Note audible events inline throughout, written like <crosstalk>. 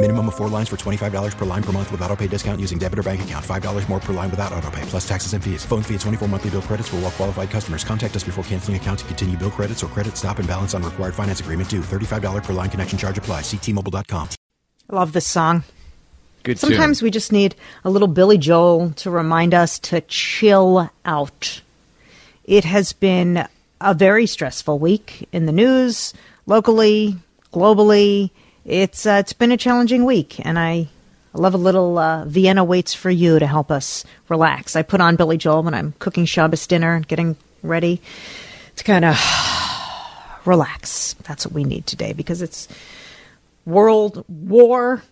Minimum of four lines for $25 per line per month with auto pay discount using debit or bank account. $5 more per line without auto pay, plus taxes and fees. Phone fee at 24 monthly bill credits for all well qualified customers. Contact us before canceling account to continue bill credits or credit stop and balance on required finance agreement due. $35 per line connection charge apply. Ctmobile.com. I love this song. Good Sometimes tune. we just need a little Billy Joel to remind us to chill out. It has been a very stressful week in the news, locally, globally. It's uh, it's been a challenging week, and I love a little uh, Vienna waits for you to help us relax. I put on Billy Joel when I'm cooking Shabbos dinner and getting ready to kind of <sighs> relax. That's what we need today because it's world war,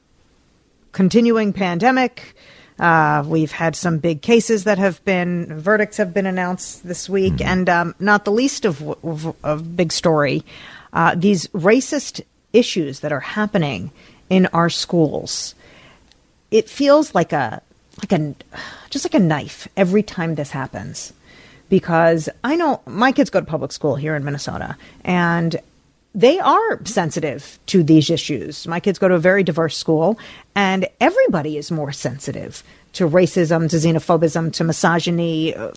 continuing pandemic. Uh, we've had some big cases that have been verdicts have been announced this week, and um, not the least of of, of big story, uh, these racist issues that are happening in our schools. It feels like a like a just like a knife every time this happens because I know my kids go to public school here in Minnesota and they are sensitive to these issues. My kids go to a very diverse school, and everybody is more sensitive to racism, to xenophobism, to misogyny, uh,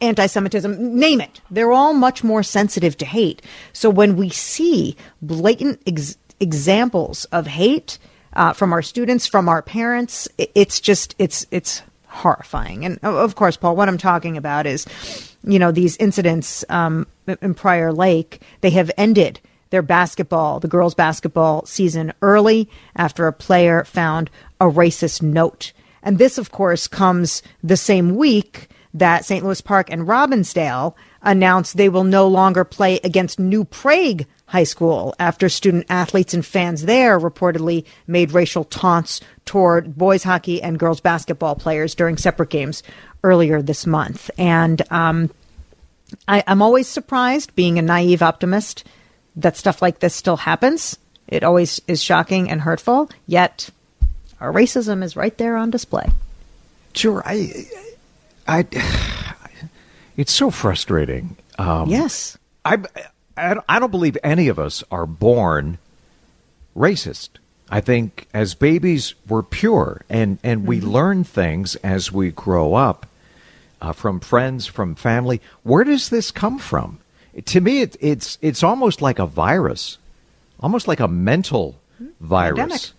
anti Semitism, name it. They're all much more sensitive to hate. So when we see blatant ex- examples of hate uh, from our students, from our parents, it's just, it's, it's horrifying. And of course, Paul, what I'm talking about is, you know, these incidents um, in Prior Lake, they have ended their basketball, the girls' basketball season early after a player found a racist note. And this, of course, comes the same week that St. Louis Park and Robbinsdale announced they will no longer play against New Prague High School after student athletes and fans there reportedly made racial taunts toward boys hockey and girls basketball players during separate games earlier this month. And um, I, I'm always surprised, being a naive optimist, that stuff like this still happens. It always is shocking and hurtful, yet our racism is right there on display. Sure, I, I, <sighs> it's so frustrating. Um, yes. I, I, I don't believe any of us are born racist. I think as babies we're pure, and and we learn things as we grow up uh, from friends, from family. Where does this come from? To me, it, it's it's almost like a virus, almost like a mental virus.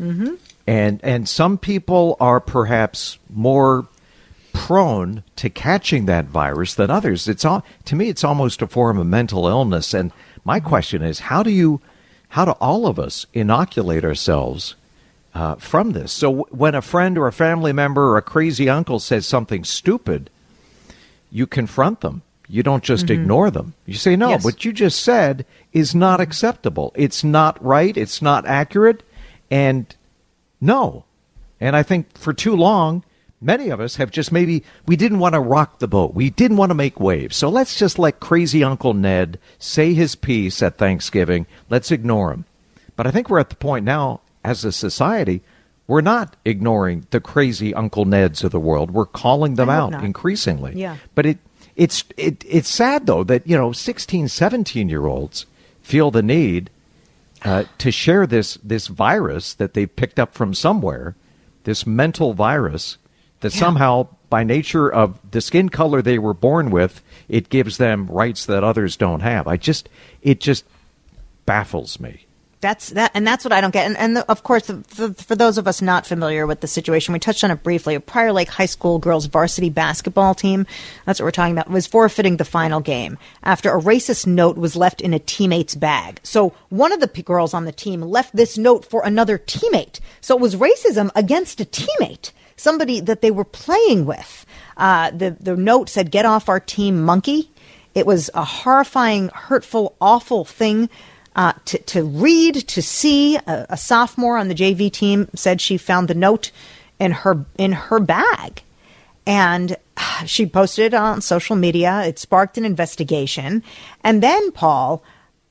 Mm-hmm. And and some people are perhaps more prone to catching that virus than others. It's all to me it's almost a form of mental illness and my question is how do you how do all of us inoculate ourselves uh, from this? So w- when a friend or a family member or a crazy uncle says something stupid, you confront them. You don't just Mhm. ignore them. You say, no, Yes. what you just said is not acceptable. It's not right. It's not accurate. And no. And I think for too long, many of us have just maybe, we didn't want to rock the boat. We didn't want to make waves. So let's just let crazy Uncle Ned say his piece at Thanksgiving. Let's ignore him. But I think we're at the point now, as a society, we're not ignoring the crazy Uncle Neds of the world. We're calling them out not. increasingly. Yeah. But it, it's, it, it's sad, though, that, you know, 16, 17 year olds feel the need uh, to share this this virus that they picked up from somewhere, this mental virus that somehow, by nature of the skin color they were born with, it gives them rights that others don't have. I just it just baffles me. That's that, and that's what I don't get. And, and the, of course, the, the, for those of us not familiar with the situation, we touched on it briefly. A Prior Lake High School girls varsity basketball team, that's what we're talking about, was forfeiting the final game after a racist note was left in a teammate's bag. So one of the p- girls on the team left this note for another teammate. So it was racism against a teammate, somebody that they were playing with. Uh, the the note said, "Get off our team, monkey." It was a horrifying, hurtful, awful thing uh, to, to read, to see. A, a, sophomore on the JV team said she found the note in her in her bag, and she posted it on social media. It sparked an investigation, and then Paul,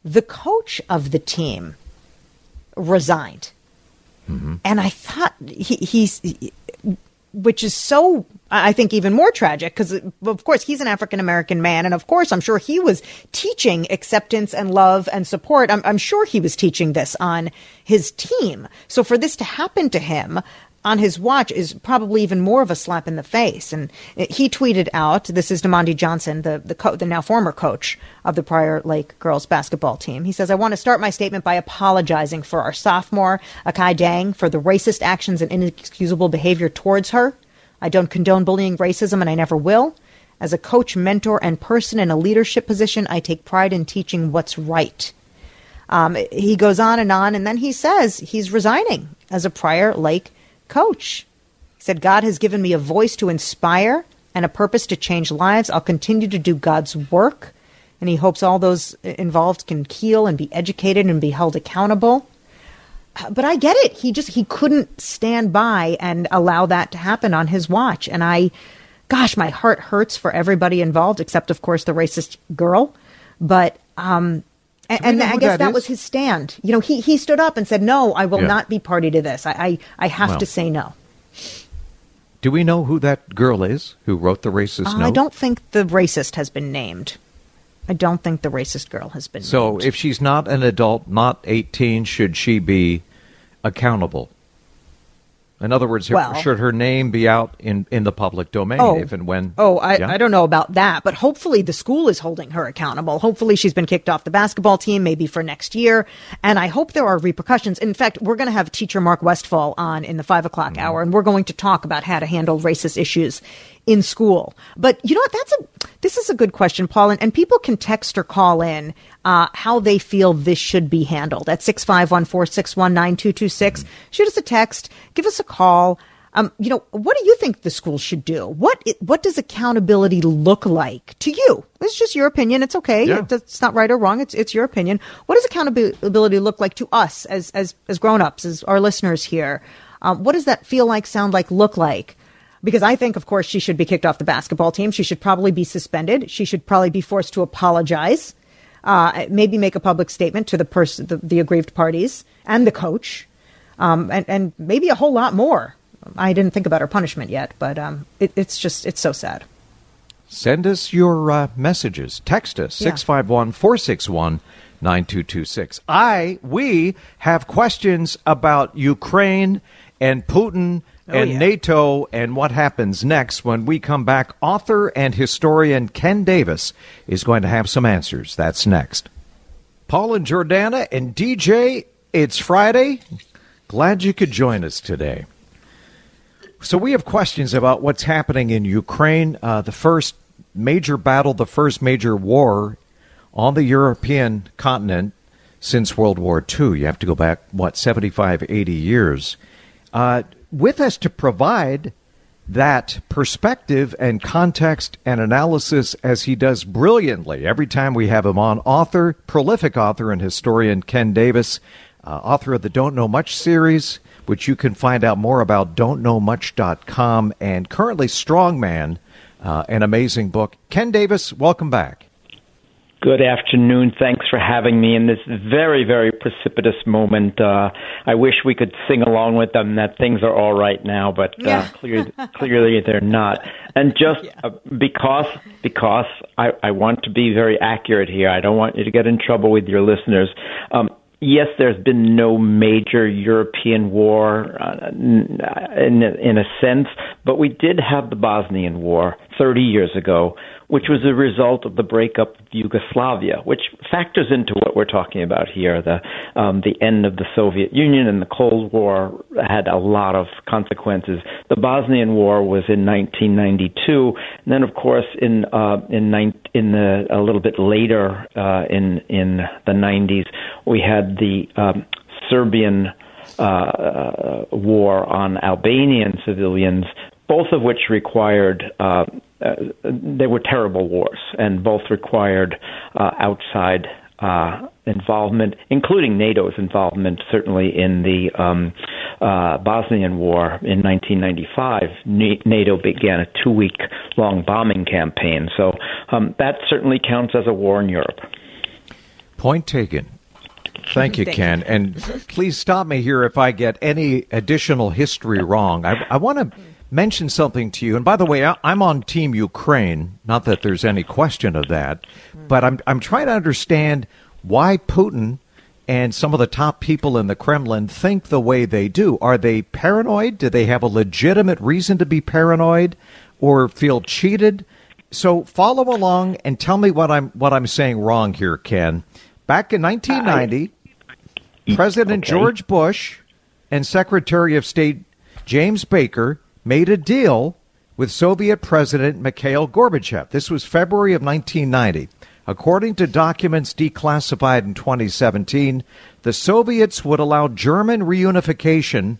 the coach of the team, resigned. Mm-hmm. And I thought he, he's which is so I think even more tragic because of course he's an African American man and of course I'm sure he was teaching acceptance and love and support. I'm, I'm, sure he was teaching this on his team. So for this to happen to him on his watch is probably even more of a slap in the face. And he tweeted out, this is Damandi Johnson, the, the, co- the now former coach of the Prior Lake girls basketball team. He says, I want to start my statement by apologizing for our sophomore, Akai Dang, for the racist actions and inexcusable behavior towards her. I don't condone bullying, racism, and I never will. As a coach, mentor, and person in a leadership position, I take pride in teaching what's right. Um, he goes on and on, and then he says he's resigning as a Prior Lake coach. He said, God has given me a voice to inspire and a purpose to change lives. I'll continue to do God's work. And he hopes all those involved can heal and be educated and be held accountable. But I get it. He just, he couldn't stand by and allow that to happen on his watch. And I, gosh, my heart hurts for everybody involved, except, of course, the racist girl. But, um, and, and I guess that, that was his stand. You know, he, he stood up and said, "No, I will yeah. not be party to this. I I, I have well, to say no." Do we know who that girl is who wrote the racist uh, note? I don't think the racist has been named. I don't think the racist girl has been. So, named. if she's not an adult, not eighteen, should she be accountable? In other words, well, should her name be out in, in the public domain oh, if and when? Oh, I, yeah? I don't know about that, but hopefully the school is holding her accountable. Hopefully she's been kicked off the basketball team, maybe for next year. And I hope there are repercussions. In fact, we're going to have teacher Mark Westfall on in the five o'clock mm-hmm. hour, and we're going to talk about how to handle racist issues in school. But you know what? That's a this is a good question, Paul, and, and people can text or call in uh, how they feel this should be handled at six five one four six one nine two two six. Shoot us a text, give us a call. Um, you know, what do you think the school should do? What what does accountability look like to you? It's just your opinion. It's okay. Yeah. It's not right or wrong. It's it's your opinion. What does accountability look like to us as as as grown ups, as our listeners here? Um, what does that feel like, sound like, look like? Because I think, of course, she should be kicked off the basketball team. She should probably be suspended. She should probably be forced to apologize, uh, maybe make a public statement to the person, the, the aggrieved parties and the coach, um, and, and maybe a whole lot more. I didn't think about her punishment yet, but um, it, it's just it's so sad. Send us your uh, messages. Text us six five one four six one. 9226. I, we have questions about Ukraine and Putin oh, and yeah. NATO and what happens next when we come back. Author and historian Ken Davis is going to have some answers. That's next. Paul and Jordana and DJ, it's Friday. Glad you could join us today. So, we have questions about what's happening in Ukraine, uh, the first major battle, the first major war on the European continent since World War II. You have to go back, what, 75, 80 years. Uh, with us to provide that perspective and context and analysis as he does brilliantly every time we have him on. Author, prolific author and historian Ken Davis, uh, author of the Don't Know Much series, which you can find out more about don'tknowmuch.com, and currently Strongman, uh, an amazing book. Ken Davis, welcome back. Good afternoon. Thanks for having me in this very, very precipitous moment. Uh, I wish we could sing along with them that things are all right now, but uh, yeah. clearly, clearly they're not. And just yeah. uh, because because I, I want to be very accurate here, I don't want you to get in trouble with your listeners. Um, yes, there's been no major European war uh, in in a sense, But we did have the Bosnian War 30 years ago, which was a result of the breakup of Yugoslavia, which factors into what we're talking about here. The um, the end of the Soviet Union and the Cold War had a lot of consequences. The Bosnian War was in 1992, and then of course in uh, in in the a little bit later uh, in in the 90s we had the um, Serbian uh, uh, war on Albanian civilians, both of which required. Uh, uh, they were terrible wars, and both required uh, outside uh, involvement, including NATO's involvement, certainly in the um, uh, Bosnian War in 1995. NATO began a two week long bombing campaign. So um, that certainly counts as a war in Europe. Point taken. Thank you, Ken. And please stop me here if I get any additional history wrong. I, I want to mention something to you. And by the way, I, I'm on Team Ukraine. Not that there's any question of that, but I'm I'm trying to understand why Putin and some of the top people in the Kremlin think the way they do. Are they paranoid? Do they have a legitimate reason to be paranoid, or feel cheated? So follow along and tell me what I'm what I'm saying wrong here, Ken. Back in 1990, President okay. George Bush and Secretary of State James Baker made a deal with Soviet President Mikhail Gorbachev. This was February of 1990. According to documents declassified in 2017, the Soviets would allow German reunification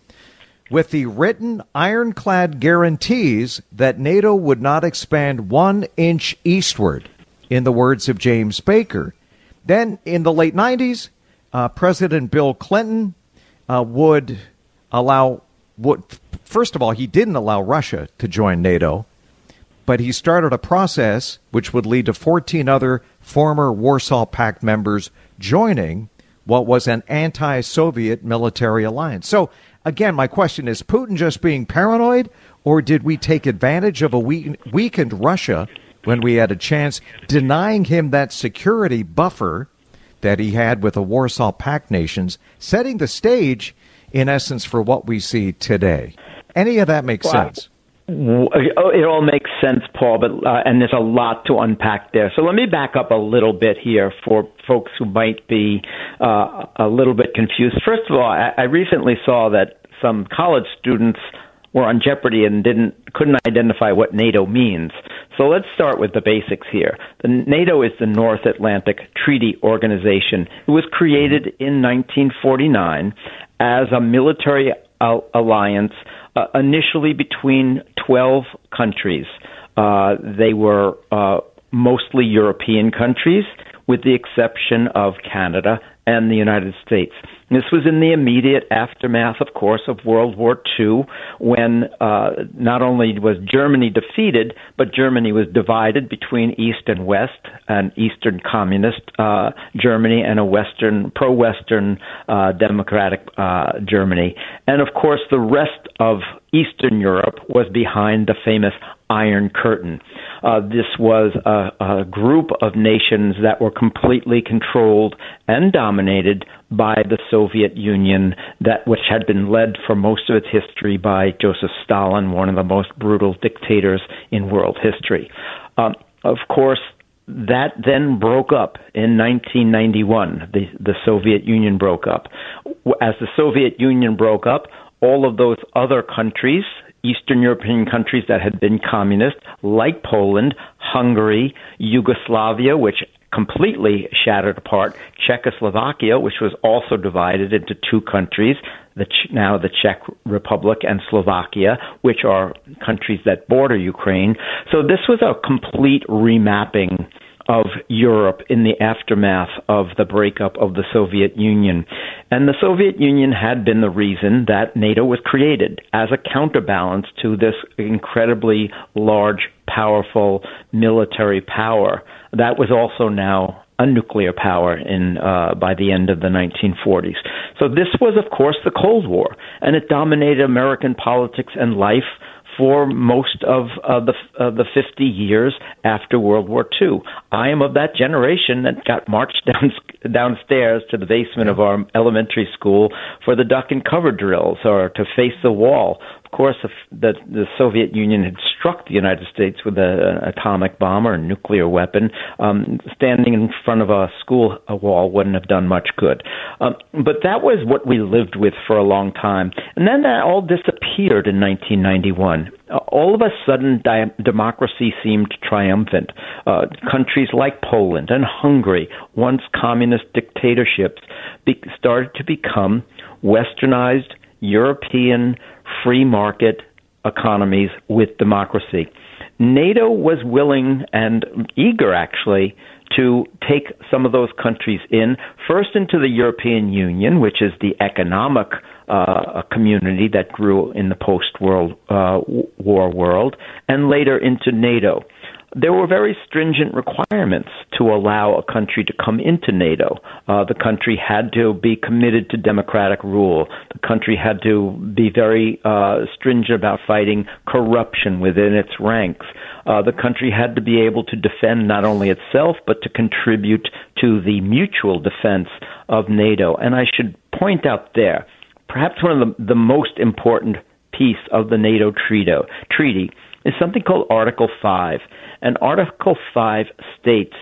with the written ironclad guarantees that NATO would not expand one inch eastward, in the words of James Baker. Then, in the late 90s, uh, President Bill Clinton uh, would allow, would, first of all, he didn't allow Russia to join NATO, but he started a process which would lead to 14 other former Warsaw Pact members joining what was an anti Soviet military alliance. So, again, my question is Putin just being paranoid, or did we take advantage of a weakened Russia when we had a chance, denying him that security buffer that he had with the Warsaw Pact nations, setting the stage, in essence, for what we see today. Any of that makes sense? It all makes sense, Paul, but uh, and there's a lot to unpack there. So let me back up a little bit here for folks who might be uh, a little bit confused. First of all, I, I recently saw that some college students were on jeopardy and didn't couldn't identify what NATO means. So let's start with the basics here. The NATO is the North Atlantic Treaty Organization. It was created in 1949 as a military alliance uh, initially between 12 countries. Uh, they were uh, mostly European countries, with the exception of Canada and the United States. This was in the immediate aftermath, of course, of World War II, when uh, not only was Germany defeated, but Germany was divided between East and West, an Eastern communist uh, Germany and a Western, pro-Western uh, democratic uh, Germany. And of course, the rest of Eastern Europe was behind the famous Iron Curtain. Uh, this was a, a group of nations that were completely controlled and dominated by the Soviet Union, that which had been led for most of its history by Joseph Stalin, one of the most brutal dictators in world history. Um, of course, that then broke up in 1991. The, the Soviet Union broke up. As the Soviet Union broke up, all of those other countries, Eastern European countries that had been communist, like Poland, Hungary, Yugoslavia, which completely shattered apart, Czechoslovakia, which was also divided into two countries, the, Ch- now the Czech Republic and Slovakia, which are countries that border Ukraine. So this was a complete remapping of Europe in the aftermath of the breakup of the Soviet Union. And the Soviet Union had been the reason that NATO was created as a counterbalance to this incredibly large, powerful military power that was also now a nuclear power in uh, by the end of the 1940s. So this was, of course, the Cold War, and it dominated American politics and life for most of uh, the uh, the 50 years after World War II. I am of that generation that got marched <laughs> down, downstairs to the basement of our elementary school for the duck and cover drills or to face the wall. Course, if the, the Soviet Union had struck the United States with an atomic bomb or a nuclear weapon, um, standing in front of a school wall wouldn't have done much good. Um, but that was what we lived with for a long time. And then that all disappeared in 1991. Uh, all of a sudden, di- democracy seemed triumphant. Uh, countries like Poland and Hungary, once communist dictatorships, be- started to become westernized European free market economies with democracy. NATO was willing and eager, actually, to take some of those countries in, first into the European Union, which is the economic uh, community that grew in the post World uh, War world, and later into NATO there were very stringent requirements to allow a country to come into NATO. Uh, the country had to be committed to democratic rule. The country had to be very uh, stringent about fighting corruption within its ranks. Uh, the country had to be able to defend not only itself, but to contribute to the mutual defense of NATO. And I should point out there, perhaps one of the, the most important piece of the NATO treaty is something called Article 5. And Article 5 states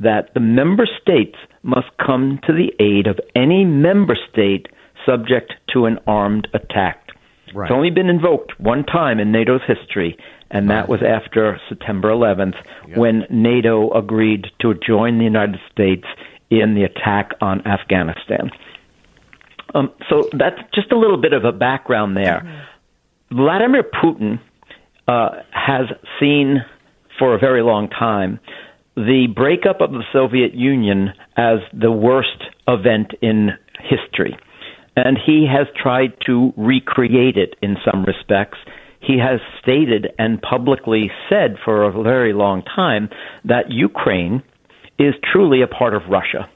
that the member states must come to the aid of any member state subject to an armed attack. Right. It's only been invoked one time in NATO's history, and that was after September 11th yep. when NATO agreed to join the United States in the attack on Afghanistan. Um, so that's just a little bit of a background there. Mm-hmm. Vladimir Putin uh, has seen for a very long time the breakup of the Soviet Union as the worst event in history. And he has tried to recreate it in some respects. He has stated and publicly said for a very long time that Ukraine is truly a part of Russia.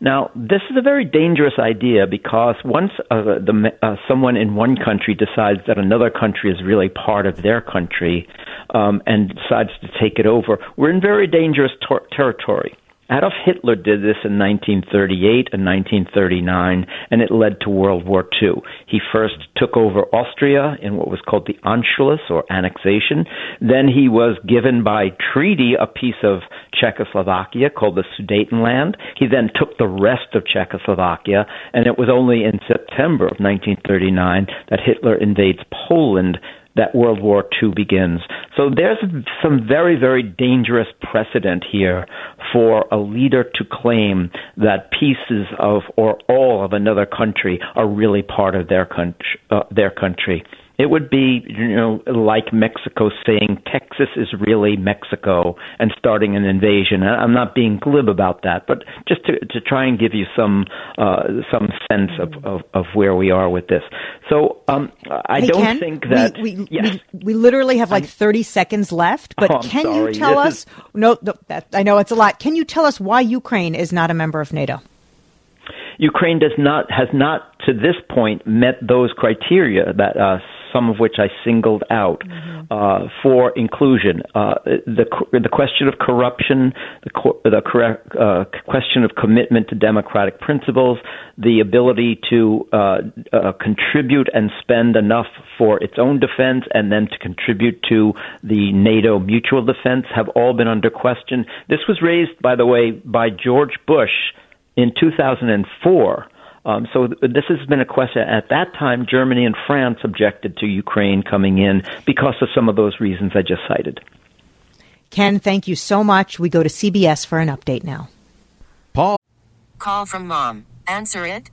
Now, this is a very dangerous idea because once uh, the, uh, someone in one country decides that another country is really part of their country um, and decides to take it over, we're in very dangerous ter- territory. Adolf Hitler did this in 1938 and 1939, and it led to World War II. He first took over Austria in what was called the Anschluss or annexation. Then he was given by treaty a piece of Czechoslovakia called the Sudetenland. He then took the rest of Czechoslovakia, and it was only in September of 1939 that Hitler invades Poland that World War II begins. So there's some very, very dangerous precedent here for a leader to claim that pieces of or all of another country are really part of their country. Uh, their country. It would be, you know, like Mexico saying Texas is really Mexico and starting an invasion. I'm not being glib about that, but just to, to try and give you some uh, some sense of, of, of where we are with this. So um, I hey, don't Ken, think that we we, yes. we, we literally have like 30 seconds left. But oh, can sorry. you tell this us? Is... No, no that, I know it's a lot. Can you tell us why Ukraine is not a member of NATO? Ukraine does not has not to this point met those criteria that uh, some of which I singled out mm-hmm. uh, for inclusion. Uh, the the question of corruption, the the correct, uh, question of commitment to democratic principles, the ability to uh, uh, contribute and spend enough for its own defense, and then to contribute to the NATO mutual defense, have all been under question. This was raised, by the way, by George Bush in 2004 um, so th- this has been a question. At that time, Germany and France objected to Ukraine coming in because of some of those reasons I just cited. Ken, thank you so much. We go to CBS for an update now. Paul. Call from mom. Answer it.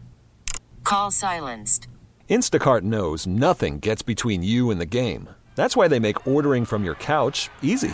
Call silenced. Instacart knows nothing gets between you and the game. That's why they make ordering from your couch easy.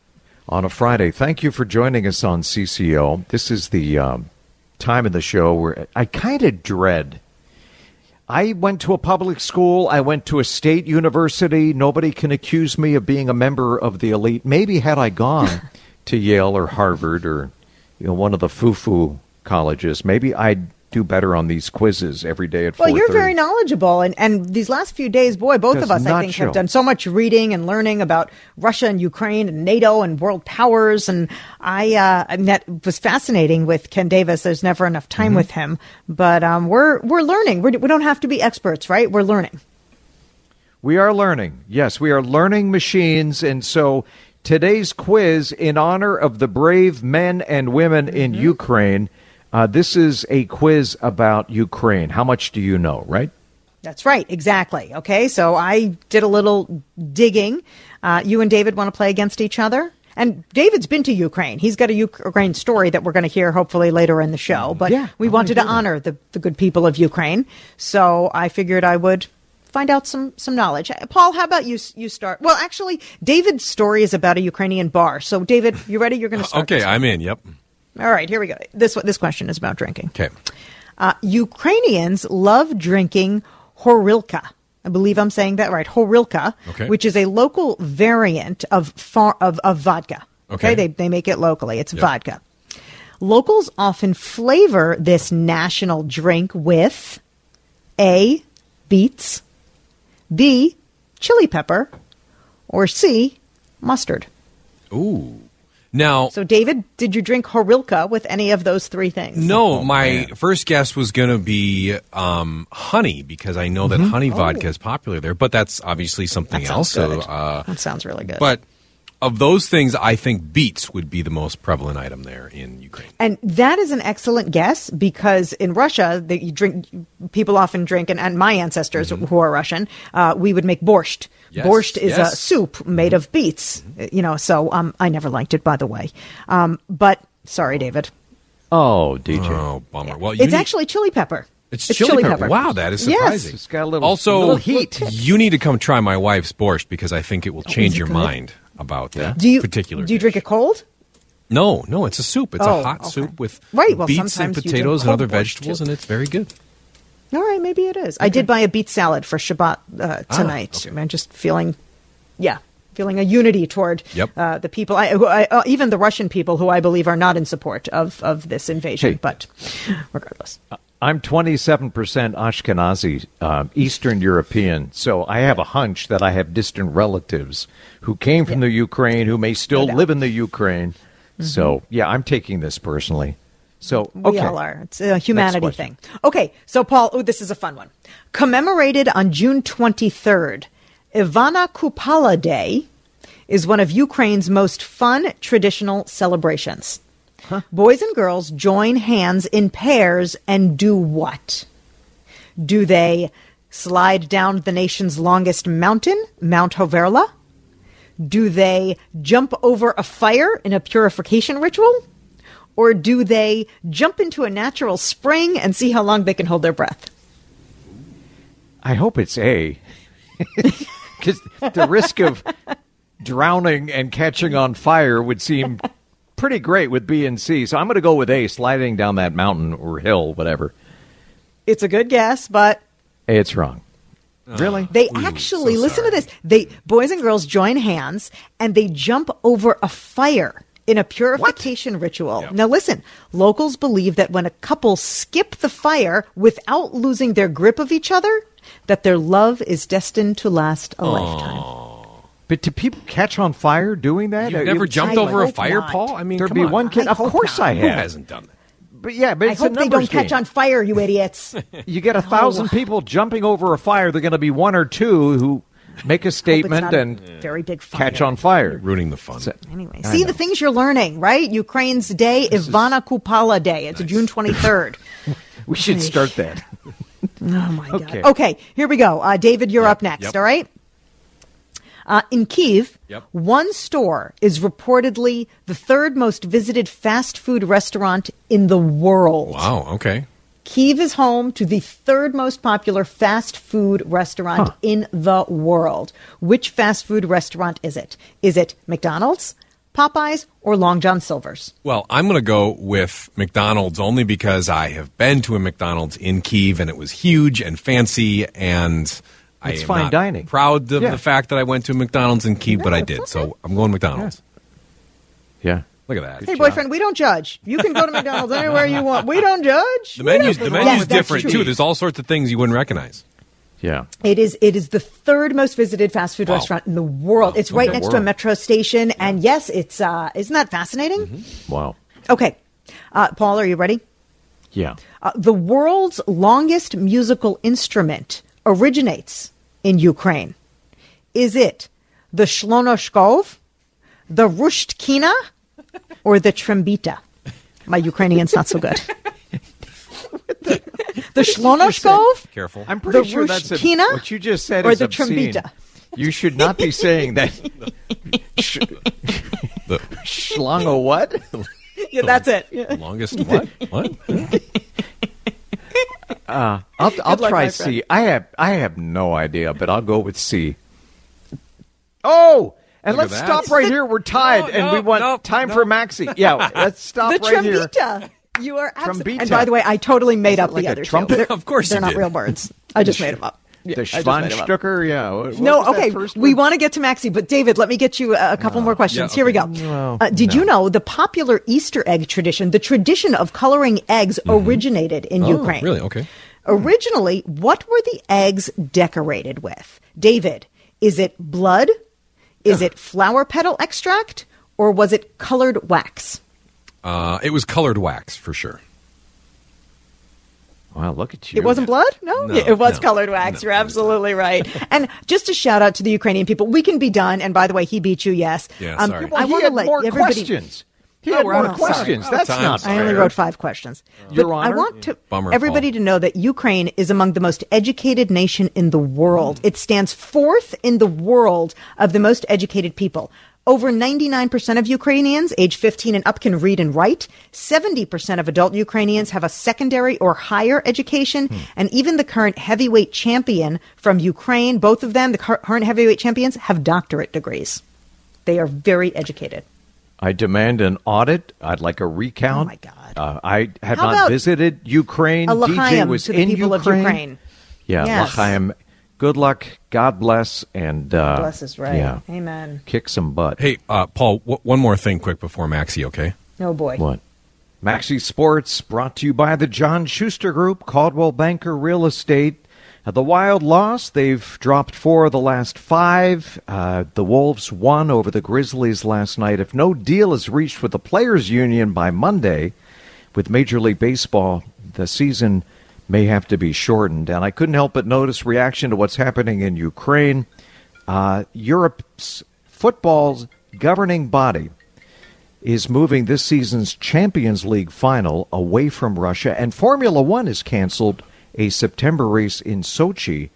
on a Friday. Thank you for joining us on CCO. This is the um, time of the show where I kind of dread. I went to a public school. I went to a state university. Nobody can accuse me of being a member of the elite. Maybe had I gone <laughs> to Yale or Harvard or you know one of the foo-foo colleges, maybe I'd do better on these quizzes every day at Well, you're very knowledgeable, and, and these last few days, boy, both of us, I think, show. have done so much reading and learning about Russia and Ukraine and NATO and world powers. And I, uh, and that was fascinating with Ken Davis. There's never enough time Mm-hmm. with him, but um, we're we're learning. We're, we don't have to be experts, right? We're learning. We are learning. Yes, we are learning machines. And so today's quiz, in honor of the brave men and women in Mm-hmm. Ukraine, uh, this is a quiz about Ukraine. How much do you know, right? That's right, exactly. Okay, so I did a little digging. Uh, you and David want to play against each other? And David's been to Ukraine. He's got a Ukraine story that we're going to hear hopefully later in the show. But Yeah, we I wanted to wanna hear that. honor the, the good people of Ukraine. So I figured I would find out some, some knowledge. Uh, Paul, how about you you start? Well, actually, David's story is about a Ukrainian bar. So, David, you ready? You're going to start. Okay. I'm in. Yep. All right, here we go. This, this question is about drinking. Okay. Uh, Ukrainians love drinking horilka. I believe I'm saying that right. Horilka, Okay. which is a local variant of far, of, of vodka. Okay. They, they make it locally. It's Yep. vodka. Locals often flavor this national drink with A, beets, B, chili pepper, or C, mustard. Ooh. Now, So, David, did you drink horilka with any of those three things? no, my first guess was going to be um, honey because I know that Mm-hmm. honey vodka is popular there, but that's obviously something That else. sounds So, uh, That sounds really good. but of those things, I think beets would be the most prevalent item there in Ukraine. And that is an excellent guess because in Russia, they, you drink. People often drink, and, and my ancestors who are Russian, uh, we would make borscht. Mm-hmm. Yes, borscht is a yes. Mm-hmm. soup made of beets. uh, You know, so um, I never liked it, by the way. Um, but sorry, David, Oh, DJ. Oh, bummer. Well, you it's need- actually chili pepper. It's, chili, pepper. Wow, that is Yes. surprising. It's got a little- also little heat. You need to come try my wife's borscht because I think it will change Oh, your good? mind about that Do you particular. Do you drink dish. it cold? No, no, it's a soup. It's Oh, a hot okay. soup with Right, well, beets and drink potatoes and other vegetables, too. and it's very good. All right, maybe it is. I did buy a beet salad for Shabbat uh, Ah, tonight. okay. I'm just feeling, yeah, feeling a unity toward Yep. uh, the people, I, I, uh, even the Russian people who I believe are not in support of, of this invasion. Hey. But regardless, I'm 27% Ashkenazi, uh, Eastern European, so I have a hunch that I have distant relatives who came from the Ukraine, who may still doubt. live in the Ukraine. So, yeah, I'm taking this personally. So, we all are. It's a humanity thing. Okay, so Paul, oh, this is a fun one. Commemorated on June 23rd, Ivana Kupala Day is one of Ukraine's most fun traditional celebrations. Boys and girls join hands in pairs and do what? Do they slide down the nation's longest mountain, Mount Hoverla? Do they jump over a fire in a purification ritual? Or do they jump into a natural spring and see how long they can hold their breath? I hope it's A. <laughs> Because the risk of drowning and catching on fire would seem pretty great with B and C. So I'm going to go with A, sliding down that mountain or hill, whatever. It's a good guess, but it's wrong. Really? they actually listen to this. They boys and girls join hands and they jump over a fire in a purification ritual. Now listen, locals believe that when a couple skip the fire without losing their grip of each other, that their love is destined to last a lifetime. But do people catch on fire doing that? You've never you- jumped I over a fire, not. Paul? I mean, There'd come be on. one kid. I Of hope course not. I Who have. hasn't done that? But yeah, but I it's a hope they don't numbers catch on fire, you idiots. <laughs> You get a thousand people jumping over a fire. They're going to be one or two who make a statement not a and very big fire. catch on fire. Ruining the fun. Anyway, I see know. the things you're learning, right? Ukraine's Day, Ivana Kupala Day. It's June 23rd. <laughs> We should start that. Oh my <laughs> god. Okay, here we go. Uh, David, you're up next. Yep. All right. Uh, in Kiev, Yep. one store is reportedly the third most visited fast food restaurant in the world. Wow. Okay. Kiev is home to the third most popular fast food restaurant Huh. in the world. Which fast food restaurant is it? Is it McDonald's, Popeyes, or Long John Silver's? Well, I'm going to go with McDonald's only because I have been to a McDonald's in Kiev and it was huge and fancy and I It's am fine not dining. proud of Yeah. the fact that I went to McDonald's in Kiev, but I did. So I'm going McDonald's. Yeah. Look at that. Hey, boyfriend, we don't judge. You can go to McDonald's anywhere you want. We don't judge. The We menu's the menu's Yes, different too. There's all sorts of things you wouldn't recognize. Yeah. It is. It is the third most visited fast food Wow. restaurant in the world. It's right Okay. next to a metro station, and yes, it's. uh Isn't that fascinating? Mm-hmm. Wow. Okay, uh, Paul, are you ready? Yeah. Uh, the world's longest musical instrument originates in Ukraine. Is it the shlonoshkov, the rushtkina, or the trembita? My Ukrainian's not so good. <laughs> the shlonoshkov, Careful. I'm pretty The sure that's a, Rushkina what you just said or is the obscene. trombita? You should not be saying that. <laughs> Sh- The Schlongo what? yeah, that's it. <laughs> Yeah. longest what? What? Uh, I'll, I'll luck, try my C. friend. I have I have no idea, but I'll go with C. Oh, and Look let's stop right here. We're tied, No, and no, we want no, time no. for Maxi. Yeah, <laughs> let's stop the right here. You are absolutely. And by the way, I totally made up like the a other trumpet? two. They're, Of course they're you not did. real words. I just made them up. Yeah, The I just made 'em up. Schwanstucker, yeah. What- what No, was that okay. We want to get to Maxi, but David, let me get you a, a couple more questions. yeah, Here we go. No, uh, did you know the popular Easter egg tradition, the tradition of coloring eggs, originated in Oh, Ukraine? really? Okay. Originally, what were the eggs decorated with? David, is it blood? Is it flower petal extract? Or was it colored wax? Uh, it was colored wax for sure. Wow, look at you. It wasn't blood? No, No, it was no, colored wax. no, You're absolutely right. and just a shout out to the Ukrainian people. We can be done. And by the way, he beat you. Yes. Yeah, Um, sorry. Well, I he want to had let more everybody. questions. He Oh, had we're more out questions. Out of That's time, not sorry. I only wrote five questions. Your but I want to Bummer, everybody Paul. to know that Ukraine is among the most educated nation in the world. It stands fourth in the world of the most educated people. Over 99% of Ukrainians age 15 and up can read and write. 70% of adult Ukrainians have a secondary or higher education. And even the current heavyweight champion from Ukraine, both of them, the current heavyweight champions, have doctorate degrees. They are very educated. I demand an audit. I'd like a recount. Oh, my God. Uh, I have How not visited Ukraine. DJ was to the in people Ukraine. of Ukraine. Yeah, Yes. l'chaim. Good luck. God bless. And uh, Bless is right. Yeah, Amen. kick some butt. Hey, uh, Paul. W- one more thing, quick before Maxie. Okay. Oh boy. What? Maxi Sports brought to you by the John Schuster Group, Coldwell Banker Real Estate. Uh, the Wild lost. They've dropped four of the last five. Uh, the Wolves won over the Grizzlies last night. If no deal is reached with the Players Union by Monday, with Major League Baseball, the season may have to be shortened. And I couldn't help but notice reaction to what's happening in Ukraine. Uh, Europe's football's governing body is moving this season's Champions League final away from Russia, and Formula One has canceled a September race in Sochi,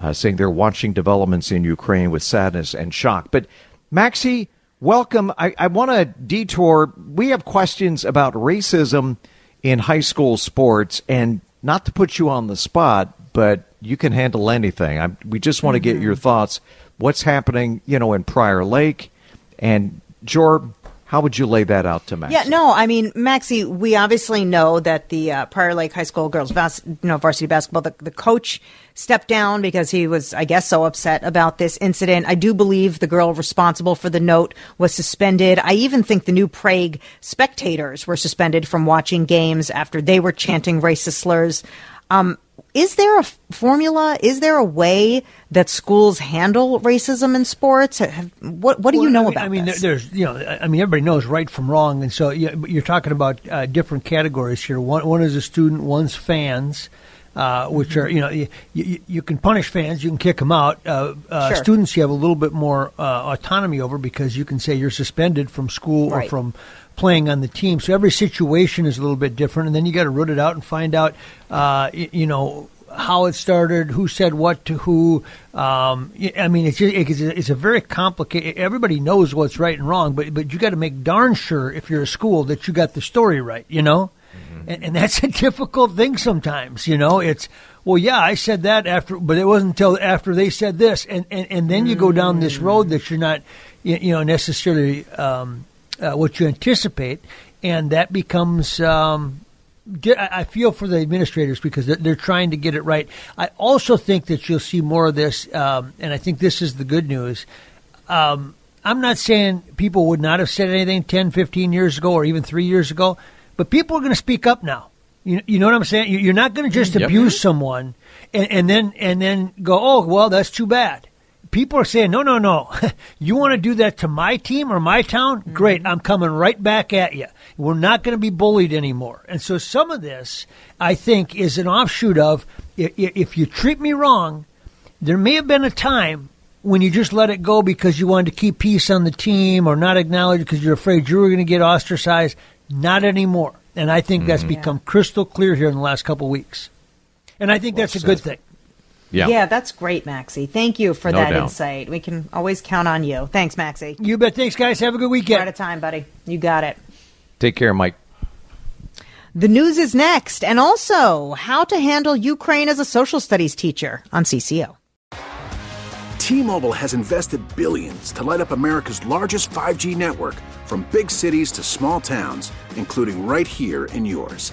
uh, saying they're watching developments in Ukraine with sadness and shock. But Maxi, welcome. I, I want to detour. We have questions about racism in high school sports, and not to put you on the spot, but you can handle anything. I, we just want to get mm-hmm. your thoughts. What's happening, you know, in Prior Lake, and Jor, how would you lay that out to Maxi? Yeah, no, I mean, Maxie, we obviously know that the uh, Prior Lake High School girls vas- you know, varsity basketball, the, the coach stepped down because he was, I guess, so upset about this incident. I do believe the girl responsible for the note was suspended. I even think the new Prague spectators were suspended from watching games after they were chanting racist slurs. Um, is there a formula? Is there a way that schools handle racism in sports? What What do you know I mean, about I mean, this? there's you know, I mean, everybody knows right from wrong, and so you- you're talking about uh, different categories here. One one is a student, one's fans. Uh, which are you know you, you, you can punish fans, you can kick them out. Uh, uh, Sure. Students, you have a little bit more uh, autonomy over because you can say you're suspended from school or from playing on the team. So every situation is a little bit different, and then you got to root it out and find out, uh, you know, how it started, who said what to who. Um, I mean, it's just, it's, a, it's a very complicated. Everybody knows what's right and wrong, but but you got to make darn sure if you're a school that you got the story right. You know. And, and that's a <laughs> difficult thing sometimes, you know. It's well, yeah, I said that after, but it wasn't until after they said this, and and, and then you go down this road that you're not, you, you know, necessarily um, uh, what you anticipate, and that becomes. Um, I feel for the administrators because they're, they're trying to get it right. I also think that you'll see more of this, um, and I think this is the good news. Um, I'm not saying people would not have said anything 10, 15 years ago or even three years ago, but people are going to speak up now. You, you know what I'm saying? You- You're not going to just Yep. abuse someone and, and then and then go, oh well, that's too bad. People are saying, no, no, no. <laughs> you want to do that to my team or my town? Mm-hmm. Great, I'm coming right back at you. We're not going to be bullied anymore. And so some of this, I think, is an offshoot of if, you treat me wrong, there may have been a time when you just let it go because you wanted to keep peace on the team or not acknowledge because you're afraid you were going to get ostracized. Not anymore. And I think that's mm-hmm. become crystal clear here in the last couple of weeks. And I think that's a good thing. Yeah. that's great, Maxie. Thank you for No that doubt. insight. We can always count on you. Thanks, Maxie. You bet. Thanks, guys. Have a good We're weekend. out of time, buddy. You got it. Take care, Mike. The news is next, and also how to handle Ukraine as a social studies teacher on CCO. T-Mobile has invested billions to light up America's largest 5G network from big cities to small towns, including right here in yours.